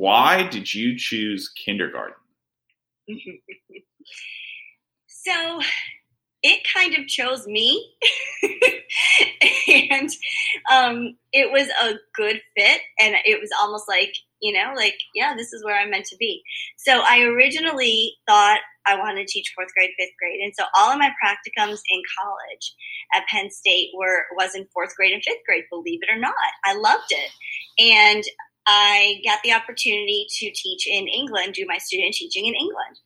why did you choose kindergarten? so it kind of chose me. And um, it was a good fit and it was almost like you know like yeah this is where i'm meant to be. So i originally thought i wanted to teach fourth grade fifth grade and so all of my practicums in college at penn state were was in fourth grade and fifth grade believe it or not. I loved it. And i got the opportunity to teach in england do my student teaching in england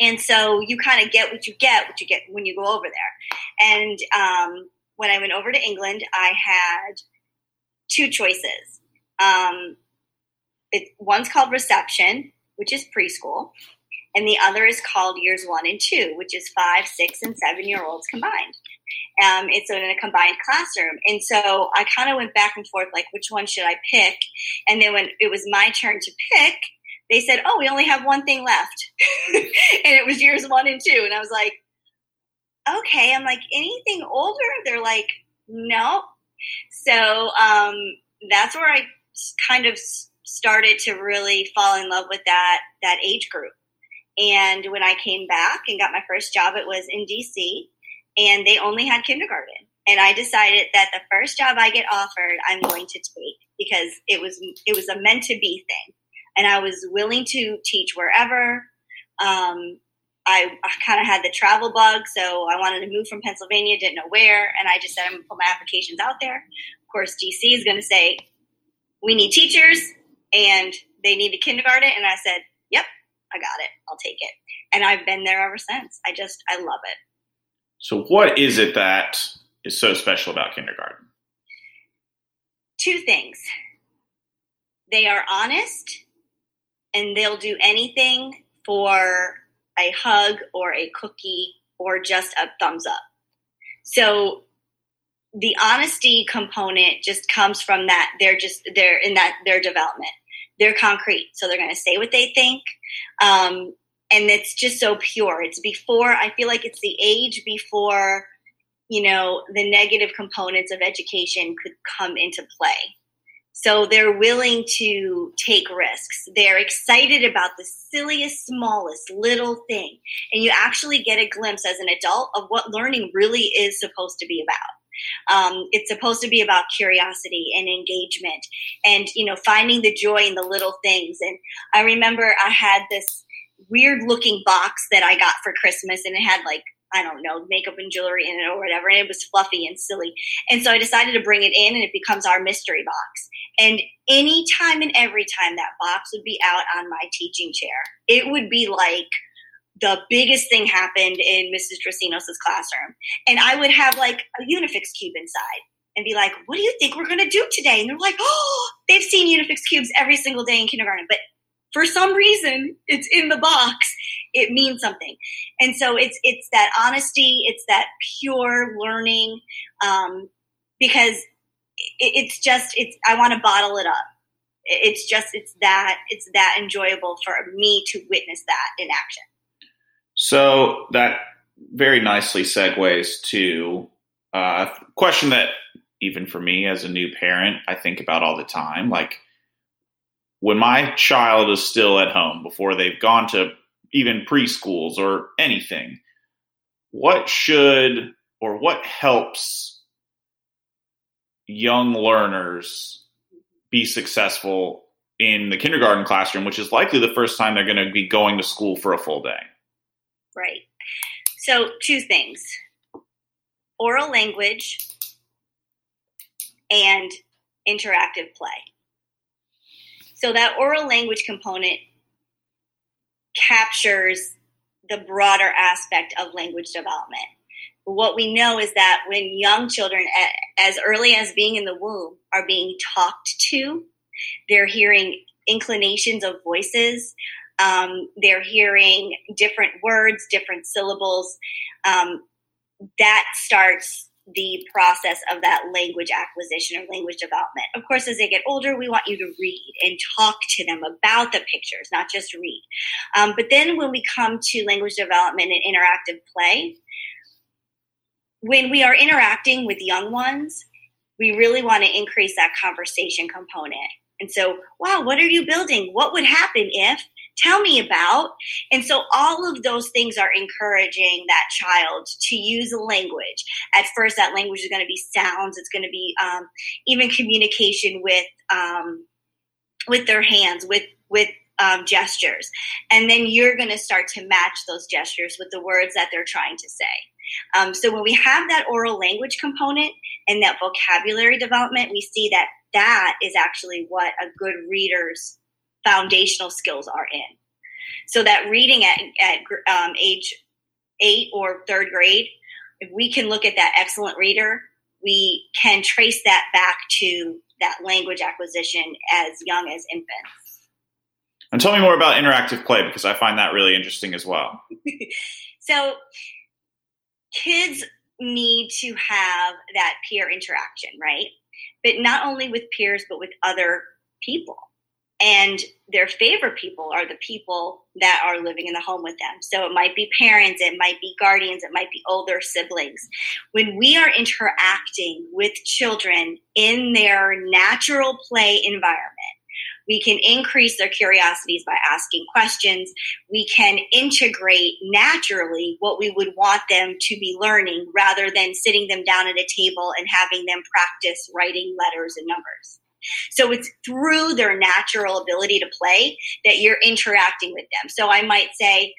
and so you kind of get what you get, what you get when you go over there. And um, when I went over to England, I had two choices. Um, it, one's called reception, which is preschool, and the other is called years one and two, which is five, six, and seven year olds combined. Um, it's in a combined classroom. And so I kind of went back and forth, like, which one should I pick? And then when it was my turn to pick, they said, "Oh, we only have one thing left," and it was years one and two. And I was like, "Okay." I'm like, "Anything older?" They're like, "No." So um, that's where I kind of started to really fall in love with that that age group. And when I came back and got my first job, it was in DC, and they only had kindergarten. And I decided that the first job I get offered, I'm going to take because it was it was a meant to be thing and I was willing to teach wherever. Um, I, I kind of had the travel bug, so I wanted to move from Pennsylvania, didn't know where, and I just said I'm to put my applications out there. Of course, DC is going to say we need teachers and they need a kindergarten, and I said, "Yep, I got it. I'll take it." And I've been there ever since. I just I love it. So, what is it that is so special about kindergarten? Two things. They are honest and they'll do anything for a hug or a cookie or just a thumbs up. So the honesty component just comes from that they're just they're in that their development. They're concrete, so they're going to say what they think. Um, and it's just so pure. It's before I feel like it's the age before you know the negative components of education could come into play so they're willing to take risks. They're excited about the silliest, smallest little thing. And you actually get a glimpse as an adult of what learning really is supposed to be about. Um, it's supposed to be about curiosity and engagement and, you know, finding the joy in the little things. And I remember I had this weird looking box that I got for Christmas and it had like I don't know, makeup and jewelry in it or whatever. And it was fluffy and silly. And so I decided to bring it in and it becomes our mystery box. And any time and every time that box would be out on my teaching chair, it would be like the biggest thing happened in Mrs. Drasinos' classroom. And I would have like a Unifix cube inside and be like, what do you think we're going to do today? And they're like, oh, they've seen Unifix cubes every single day in kindergarten. But for some reason, it's in the box. It means something. And so it's, it's that honesty. It's that pure learning. Um, because it's just it's i want to bottle it up it's just it's that it's that enjoyable for me to witness that in action so that very nicely segues to a question that even for me as a new parent i think about all the time like when my child is still at home before they've gone to even preschools or anything what should or what helps young learners be successful in the kindergarten classroom, which is likely the first time they're going to be going to school for a full day? Right. So, two things oral language and interactive play. So, that oral language component captures the broader aspect of language development what we know is that when young children, as early as being in the womb, are being talked to, they're hearing inclinations of voices. Um, they're hearing different words, different syllables. Um, that starts the process of that language acquisition or language development. Of course, as they get older, we want you to read and talk to them about the pictures, not just read. Um, but then when we come to language development and interactive play, when we are interacting with young ones, we really want to increase that conversation component. And so, wow, what are you building? What would happen if? Tell me about. And so, all of those things are encouraging that child to use language. At first, that language is going to be sounds. It's going to be um, even communication with um, with their hands, with with um, gestures, and then you're going to start to match those gestures with the words that they're trying to say. Um, so when we have that oral language component and that vocabulary development, we see that that is actually what a good reader's foundational skills are in. So that reading at, at um, age eight or third grade, if we can look at that excellent reader, we can trace that back to that language acquisition as young as infants. And tell me more about interactive play because I find that really interesting as well. so kids need to have that peer interaction, right? But not only with peers, but with other people. And their favorite people are the people that are living in the home with them. So it might be parents, it might be guardians, it might be older siblings. When we are interacting with children in their natural play environment, we can increase their curiosities by asking questions. We can integrate naturally what we would want them to be learning rather than sitting them down at a table and having them practice writing letters and numbers. So it's through their natural ability to play that you're interacting with them. So I might say,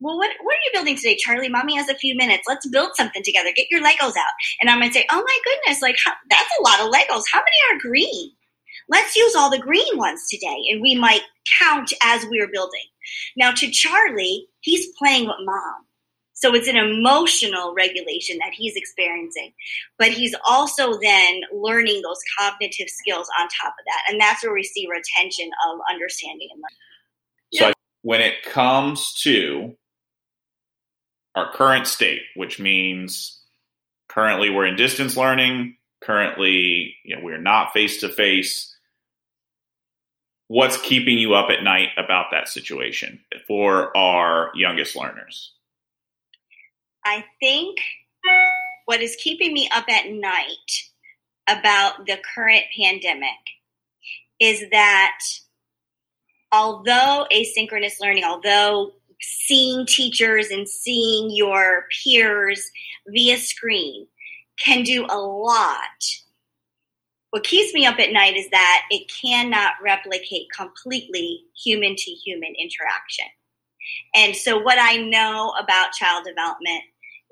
well, what, what are you building today, Charlie? Mommy has a few minutes. Let's build something together. Get your Legos out. And I might say, oh my goodness, like how, that's a lot of Legos. How many are green? let's use all the green ones today. And we might count as we're building. Now, to Charlie, he's playing with mom. So it's an emotional regulation that he's experiencing. But he's also then learning those cognitive skills on top of that. And that's where we see retention of understanding and learning. So yeah. when it comes to our current state, which means currently we're in distance learning, currently you know, we're not face to face what's keeping you up at night about that situation for our youngest learners? I think what is keeping me up at night about the current pandemic is that although asynchronous learning, although seeing teachers and seeing your peers via screen can do a lot what keeps me up at night is that it cannot replicate completely human to human interaction. And so, what I know about child development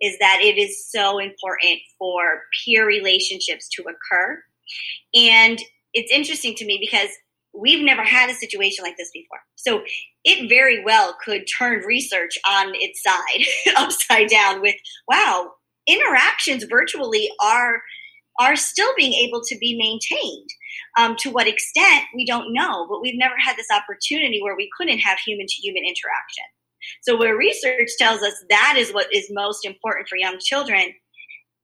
is that it is so important for peer relationships to occur. And it's interesting to me because we've never had a situation like this before. So, it very well could turn research on its side, upside down, with wow, interactions virtually are are still being able to be maintained. Um, to what extent, we don't know, but we've never had this opportunity where we couldn't have human to human interaction. So, where research tells us that is what is most important for young children,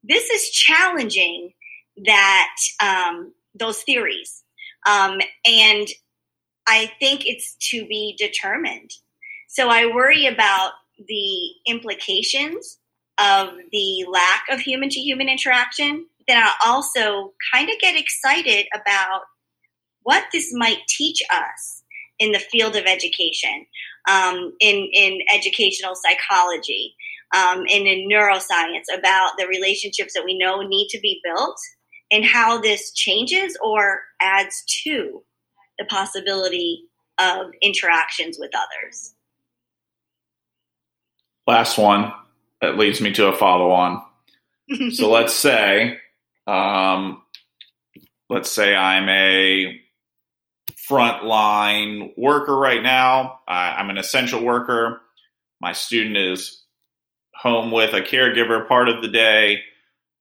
this is challenging that um, those theories. Um, and I think it's to be determined. So, I worry about the implications of the lack of human to human interaction then I also kind of get excited about what this might teach us in the field of education, um, in, in educational psychology, um, and in neuroscience about the relationships that we know need to be built and how this changes or adds to the possibility of interactions with others. Last one that leads me to a follow on. so let's say um, let's say I'm a frontline worker right now. I'm an essential worker. My student is home with a caregiver part of the day.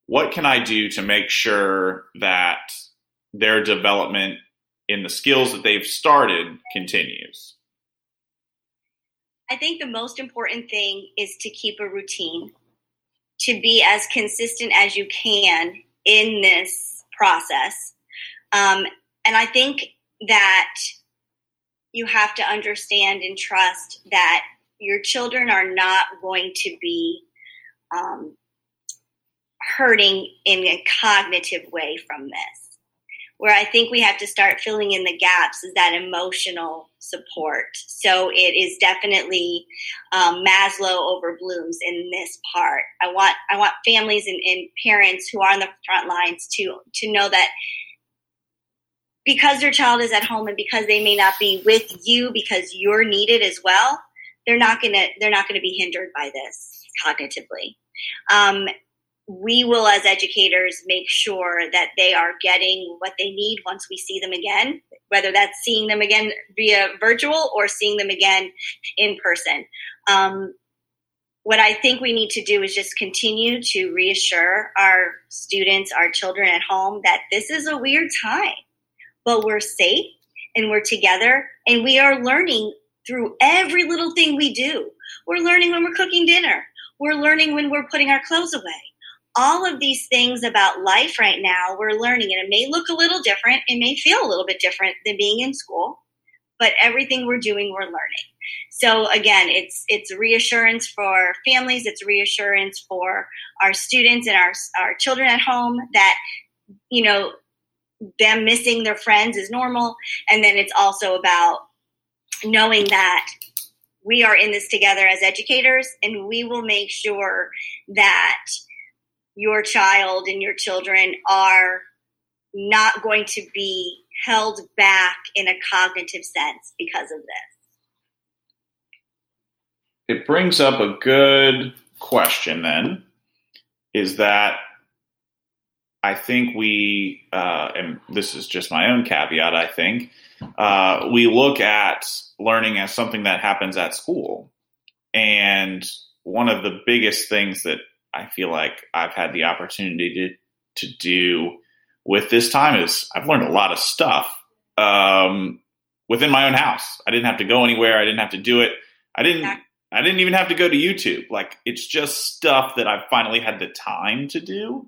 What can I do to make sure that their development in the skills that they've started continues? I think the most important thing is to keep a routine, to be as consistent as you can in this process. Um, and I think that you have to understand and trust that your children are not going to be um, hurting in a cognitive way from this. where I think we have to start filling in the gaps is that emotional support. So it is definitely um, Maslow over Bloom's in this part. I want I want families and, and parents who are on the front lines to to know that because their child is at home and because they may not be with you because you're needed as well, they're not gonna they're not gonna be hindered by this cognitively. Um, we will, as educators, make sure that they are getting what they need once we see them again, whether that's seeing them again via virtual or seeing them again in person. Um, what I think we need to do is just continue to reassure our students, our children at home, that this is a weird time, but we're safe and we're together and we are learning through every little thing we do. We're learning when we're cooking dinner. We're learning when we're putting our clothes away all of these things about life right now we're learning and it may look a little different it may feel a little bit different than being in school but everything we're doing we're learning so again it's it's reassurance for families it's reassurance for our students and our our children at home that you know them missing their friends is normal and then it's also about knowing that we are in this together as educators and we will make sure that your child and your children are not going to be held back in a cognitive sense because of this. It brings up a good question then is that I think we, uh, and this is just my own caveat, I think, uh, we look at learning as something that happens at school. And one of the biggest things that I feel like I've had the opportunity to to do with this time is I've learned a lot of stuff um, within my own house. I didn't have to go anywhere. I didn't have to do it. I didn't. I didn't even have to go to YouTube. Like it's just stuff that I've finally had the time to do.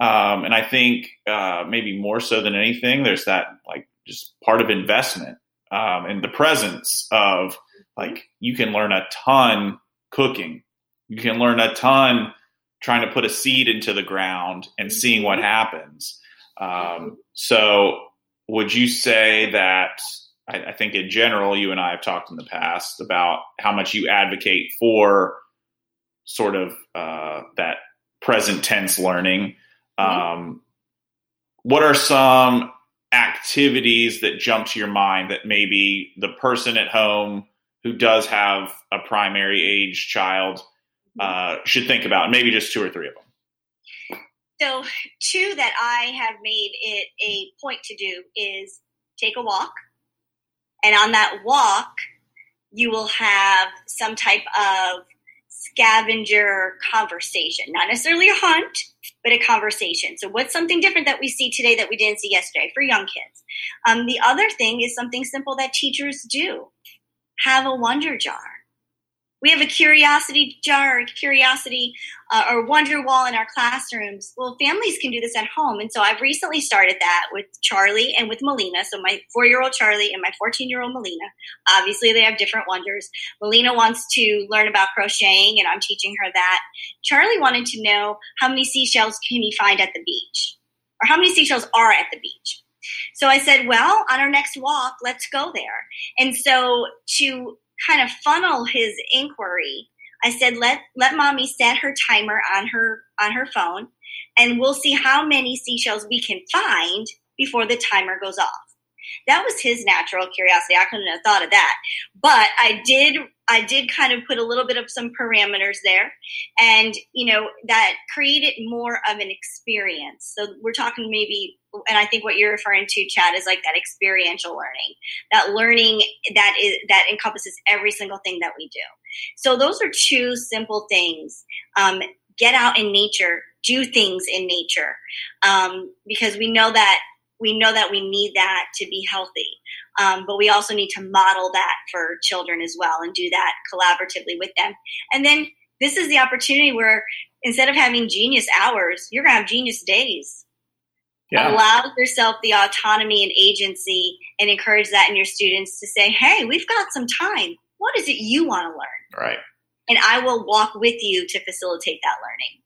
Um, and I think uh, maybe more so than anything, there's that like just part of investment um, and the presence of like you can learn a ton cooking. You can learn a ton trying to put a seed into the ground and seeing what happens. Um, so, would you say that? I, I, think in general, you and I have talked in the past about how much you advocate for sort of uh, that present tense learning. Um, what are some activities that jump to your mind that maybe the person at home who does have a primary age child uh, should think about? Maybe just two or three of them. So, two that I have made it a point to do is take a walk. And on that walk, you will have some type of scavenger conversation, not necessarily a hunt, but a conversation. So, what's something different that we see today that we didn't see yesterday for young kids? Um, the other thing is something simple that teachers do have a wonder jar we have a curiosity jar, curiosity uh, or wonder wall in our classrooms. Well, families can do this at home. And so I've recently started that with Charlie and with Melina. So my four year old Charlie and my 14 year old Melina. Obviously, they have different wonders. Melina wants to learn about crocheting, and I'm teaching her that. Charlie wanted to know how many seashells can he find at the beach or how many seashells are at the beach. So I said, well, on our next walk, let's go there. And so to kind of funnel his inquiry, I said, let let mommy set her timer on her on her phone and we'll see how many seashells we can find before the timer goes off. That was his natural curiosity. I couldn't have thought of that. But I did I did kind of put a little bit of some parameters there. And, you know, that created more of an experience. So we're talking maybe, and I think what you're referring to, Chad, is like that experiential learning, that learning that is, that encompasses every single thing that we do. So those are two simple things. Um, get out in nature, do things in nature, um, because we know that we know that we need that to be healthy. Um, but we also need to model that for children as well and do that collaboratively with them. And then this is the opportunity where instead of having genius hours, you're going to have genius days. Yeah. Allow yourself the autonomy and agency and encourage that in your students to say, hey, we've got some time. What is it you want to learn? Right. And I will walk with you to facilitate that learning.